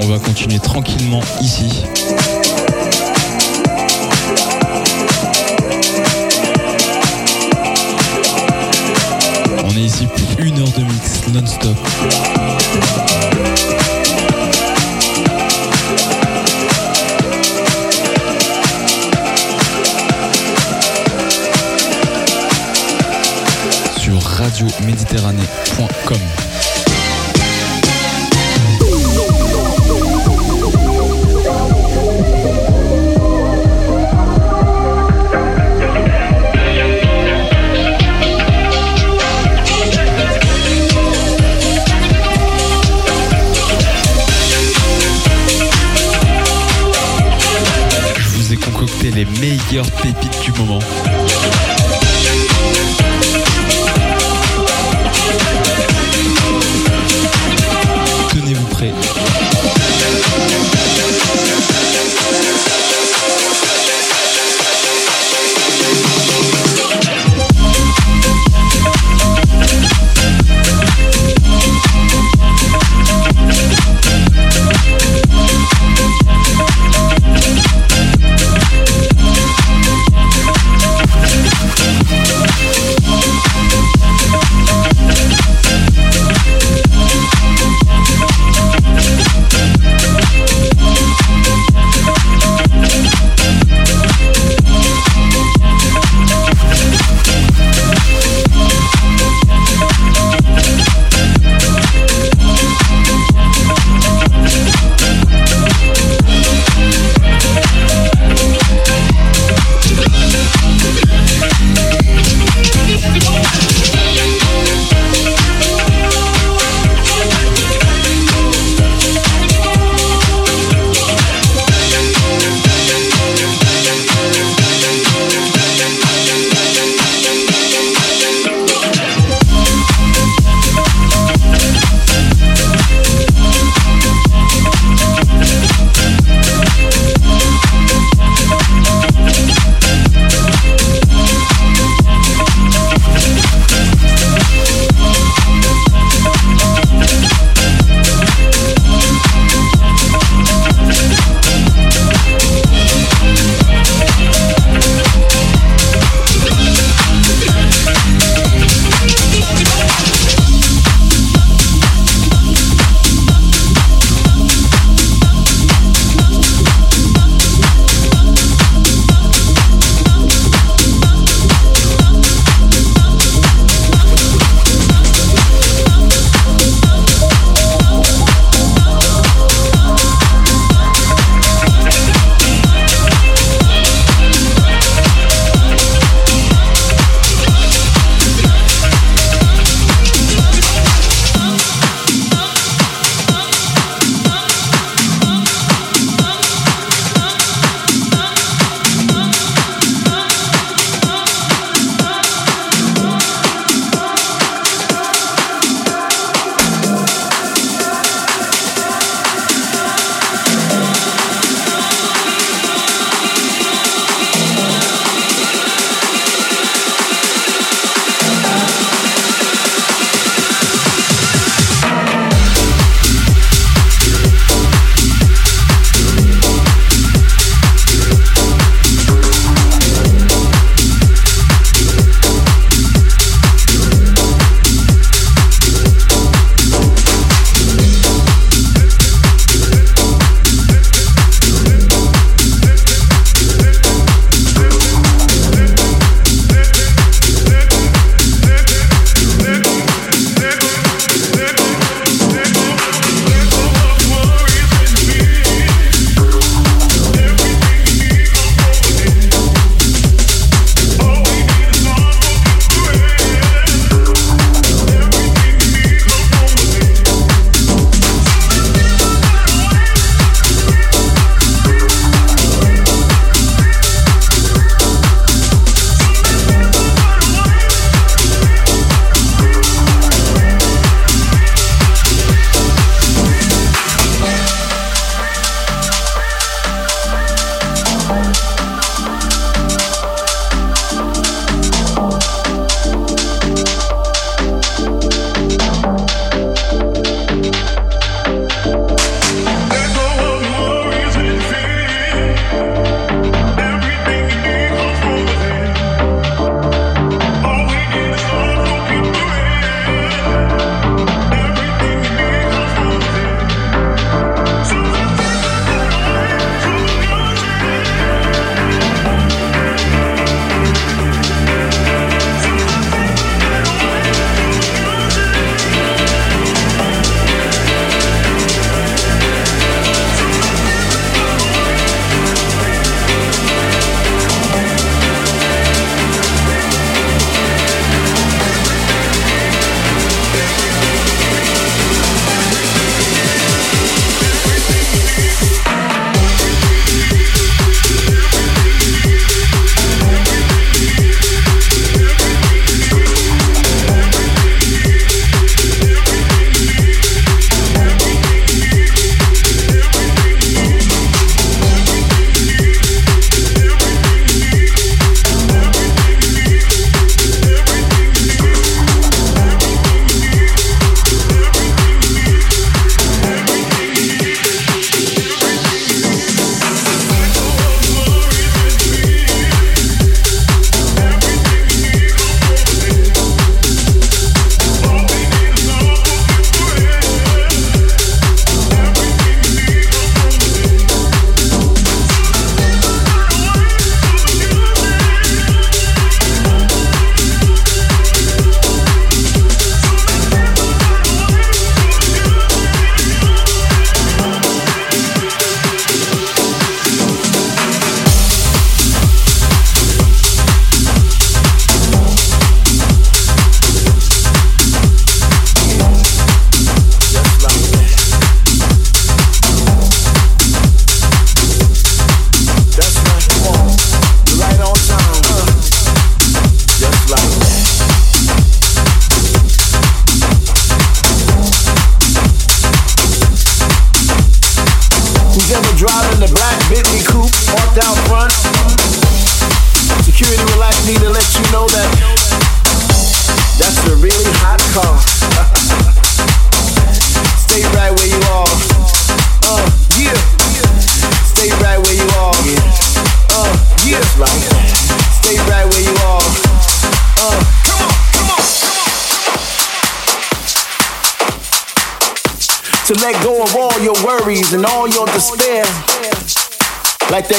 On va continuer tranquillement ici. On est ici pour une heure de mix non-stop. Sur radioméditerranée.com. pépites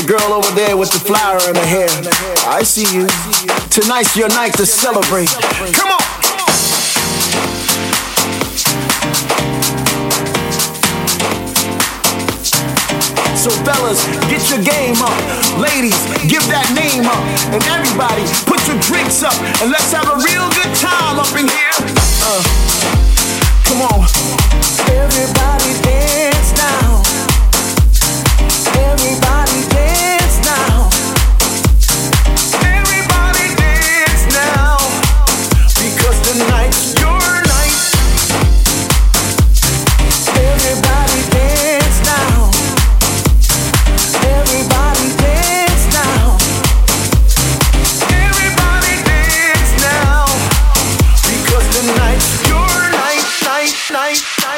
girl over there with the flower in her hair. I see you. Tonight's your night to celebrate. Come on! So fellas, get your game up. Ladies, give that name up. And everybody, put your drinks up. And let's have a real good time up in here. Uh, come on. Everybody dance now.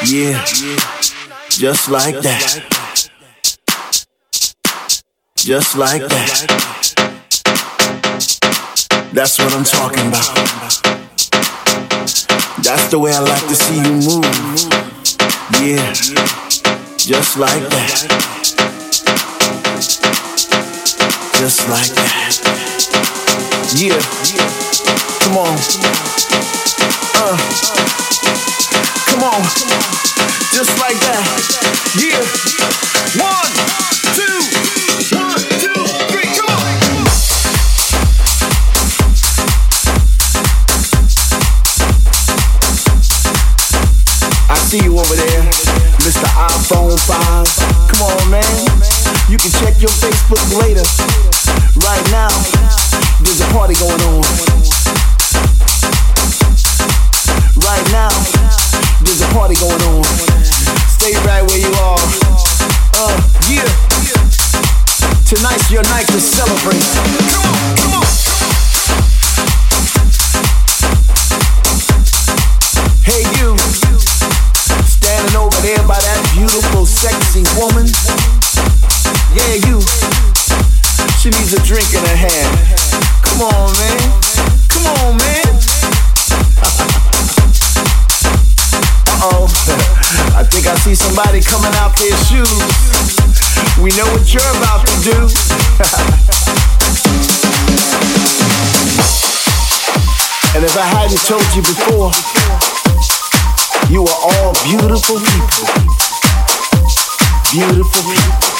Yeah, just like that. Just like that. That's what I'm talking about. That's the way I like to see you move. Yeah, just like that. Just like that. Yeah, come on. Uh. Come on. Just like that. Yeah. One, two, see you over there, Mr. iPhone 5. Come on, man. You can check your Facebook later. Right now, there's a party going on. Right now, there's a party going on. Stay right where you are. Uh, yeah. Tonight's your night to celebrate. Come on, come on. Hey, you. Beautiful, sexy woman. Yeah, you. She needs a drink in her hand. Come on, man. Come on, man. uh oh. I think I see somebody coming out their shoes. We know what you're about to do. and if I hadn't told you before, you are all beautiful people. Beautiful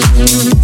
Thank